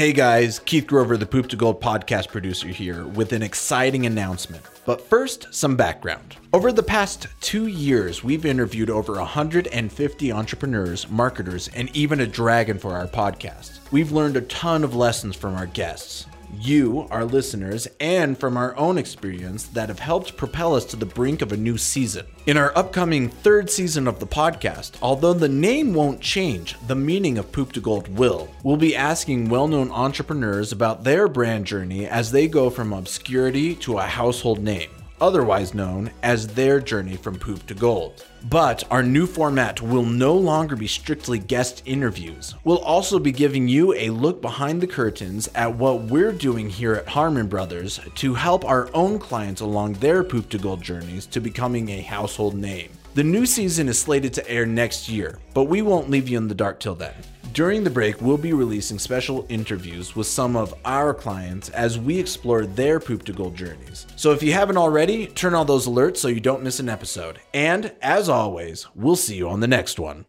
Hey guys, Keith Grover, the Poop to Gold podcast producer here with an exciting announcement. But first, some background. Over the past two years, we've interviewed over 150 entrepreneurs, marketers, and even a dragon for our podcast. We've learned a ton of lessons from our guests you, our listeners, and from our own experience that have helped propel us to the brink of a new season. In our upcoming third season of the podcast, although the name won't change, the meaning of Poop to Gold will. We'll be asking well known entrepreneurs about their brand journey as they go from obscurity to a household name otherwise known as their journey from poop to gold. But our new format will no longer be strictly guest interviews. We'll also be giving you a look behind the curtains at what we're doing here at Harmon Brothers to help our own clients along their poop to gold journeys to becoming a household name. The new season is slated to air next year, but we won't leave you in the dark till then. During the break, we'll be releasing special interviews with some of our clients as we explore their poop to gold journeys. So if you haven't already, turn on those alerts so you don't miss an episode. And as always, we'll see you on the next one.